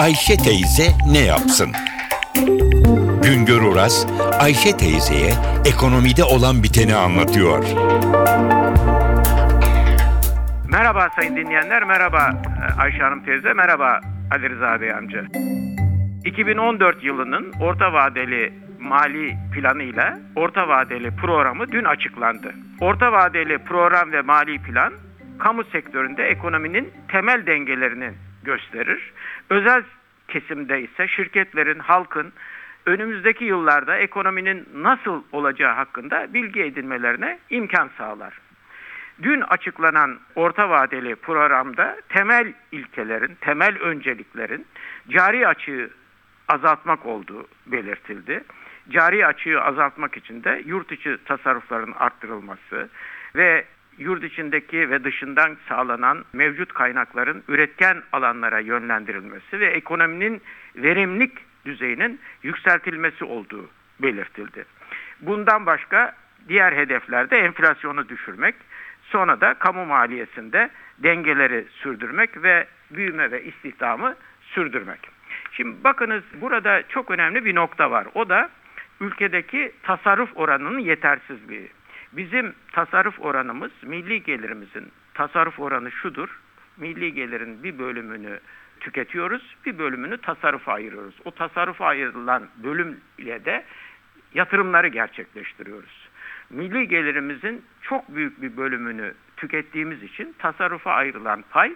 Ayşe teyze ne yapsın? Güngör Oras, Ayşe teyzeye ekonomide olan biteni anlatıyor. Merhaba sayın dinleyenler, merhaba e, Ayşe Hanım teyze, merhaba Ali Rıza Bey amca. 2014 yılının orta vadeli mali planıyla orta vadeli programı dün açıklandı. Orta vadeli program ve mali plan kamu sektöründe ekonominin temel dengelerini gösterir. Özel kesimde ise şirketlerin, halkın önümüzdeki yıllarda ekonominin nasıl olacağı hakkında bilgi edinmelerine imkan sağlar. Dün açıklanan orta vadeli programda temel ilkelerin, temel önceliklerin cari açığı azaltmak olduğu belirtildi. Cari açığı azaltmak için de yurt içi tasarrufların arttırılması ve yurt içindeki ve dışından sağlanan mevcut kaynakların üretken alanlara yönlendirilmesi ve ekonominin verimlilik düzeyinin yükseltilmesi olduğu belirtildi. Bundan başka diğer hedeflerde enflasyonu düşürmek, sonra da kamu maliyesinde dengeleri sürdürmek ve büyüme ve istihdamı sürdürmek. Şimdi bakınız burada çok önemli bir nokta var. O da ülkedeki tasarruf oranının yetersizliği. Bizim tasarruf oranımız milli gelirimizin tasarruf oranı şudur. Milli gelirin bir bölümünü tüketiyoruz, bir bölümünü tasarrufa ayırıyoruz. O tasarrufa ayrılan bölümle de yatırımları gerçekleştiriyoruz. Milli gelirimizin çok büyük bir bölümünü tükettiğimiz için tasarrufa ayrılan pay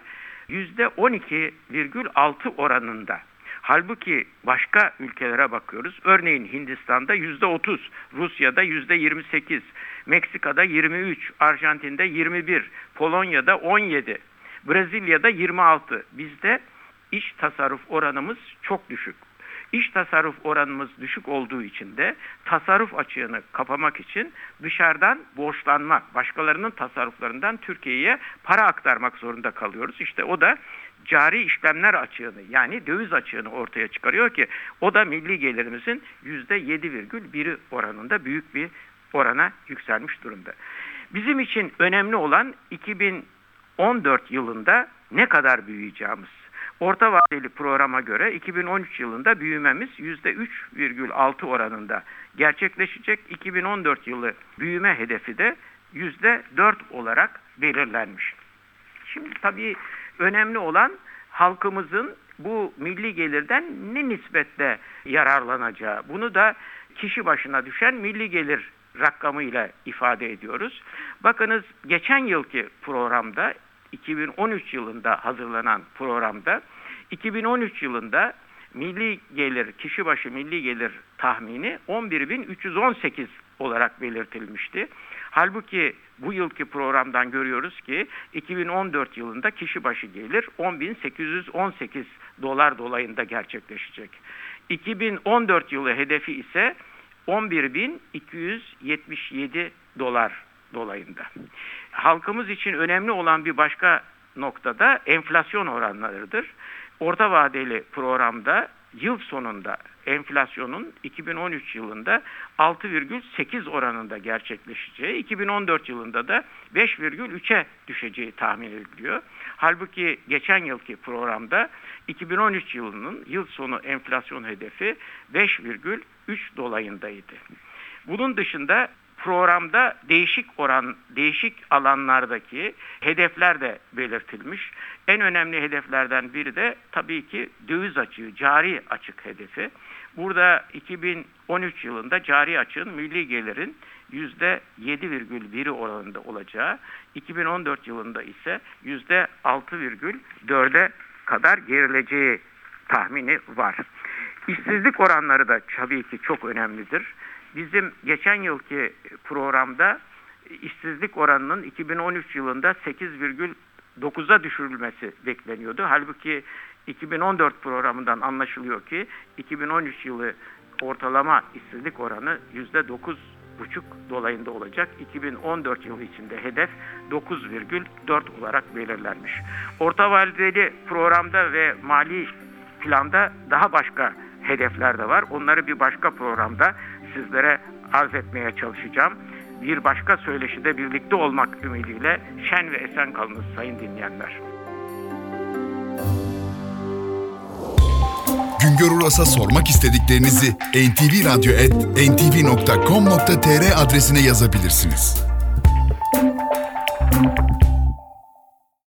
%12,6 oranında. Halbuki başka ülkelere bakıyoruz. Örneğin Hindistan'da yüzde 30, Rusya'da yüzde 28, Meksika'da 23, Arjantin'de 21, Polonya'da 17, Brezilya'da 26. Bizde iş tasarruf oranımız çok düşük. İş tasarruf oranımız düşük olduğu için de tasarruf açığını kapamak için dışarıdan borçlanmak, başkalarının tasarruflarından Türkiye'ye para aktarmak zorunda kalıyoruz. İşte o da cari işlemler açığını yani döviz açığını ortaya çıkarıyor ki o da milli gelirimizin %7,1'i oranında büyük bir orana yükselmiş durumda. Bizim için önemli olan 2014 yılında ne kadar büyüyeceğimiz. Orta vadeli programa göre 2013 yılında büyümemiz %3,6 oranında gerçekleşecek. 2014 yılı büyüme hedefi de %4 olarak belirlenmiş. Şimdi tabii önemli olan halkımızın bu milli gelirden ne nispetle yararlanacağı. Bunu da kişi başına düşen milli gelir rakamıyla ifade ediyoruz. Bakınız geçen yılki programda 2013 yılında hazırlanan programda 2013 yılında milli gelir, kişi başı milli gelir tahmini 11.318 olarak belirtilmişti. Halbuki bu yılki programdan görüyoruz ki 2014 yılında kişi başı gelir 10.818 dolar dolayında gerçekleşecek. 2014 yılı hedefi ise 11.277 dolar dolayında. Halkımız için önemli olan bir başka noktada enflasyon oranlarıdır. Orta vadeli programda yıl sonunda enflasyonun 2013 yılında 6,8 oranında gerçekleşeceği, 2014 yılında da 5,3'e düşeceği tahmin ediliyor. Halbuki geçen yılki programda 2013 yılının yıl sonu enflasyon hedefi 5,3 dolayındaydı. Bunun dışında programda değişik oran, değişik alanlardaki hedefler de belirtilmiş. En önemli hedeflerden biri de tabii ki döviz açığı, cari açık hedefi. Burada 2013 yılında cari açığın milli gelirin %7,1'i oranında olacağı, 2014 yılında ise %6,4'e kadar gerileceği tahmini var. İşsizlik oranları da tabii ki çok önemlidir. Bizim geçen yılki programda işsizlik oranının 2013 yılında 8,9'a düşürülmesi bekleniyordu. Halbuki 2014 programından anlaşılıyor ki 2013 yılı ortalama işsizlik oranı %9 buçuk dolayında olacak. 2014 yılı içinde hedef 9,4 olarak belirlenmiş. Orta vadeli programda ve mali planda daha başka hedefler de var. Onları bir başka programda sizlere arz etmeye çalışacağım. Bir başka söyleşide birlikte olmak ümidiyle şen ve esen kalınız sayın dinleyenler. Güngör Uras'a sormak istediklerinizi ntvradio.com.tr adresine yazabilirsiniz.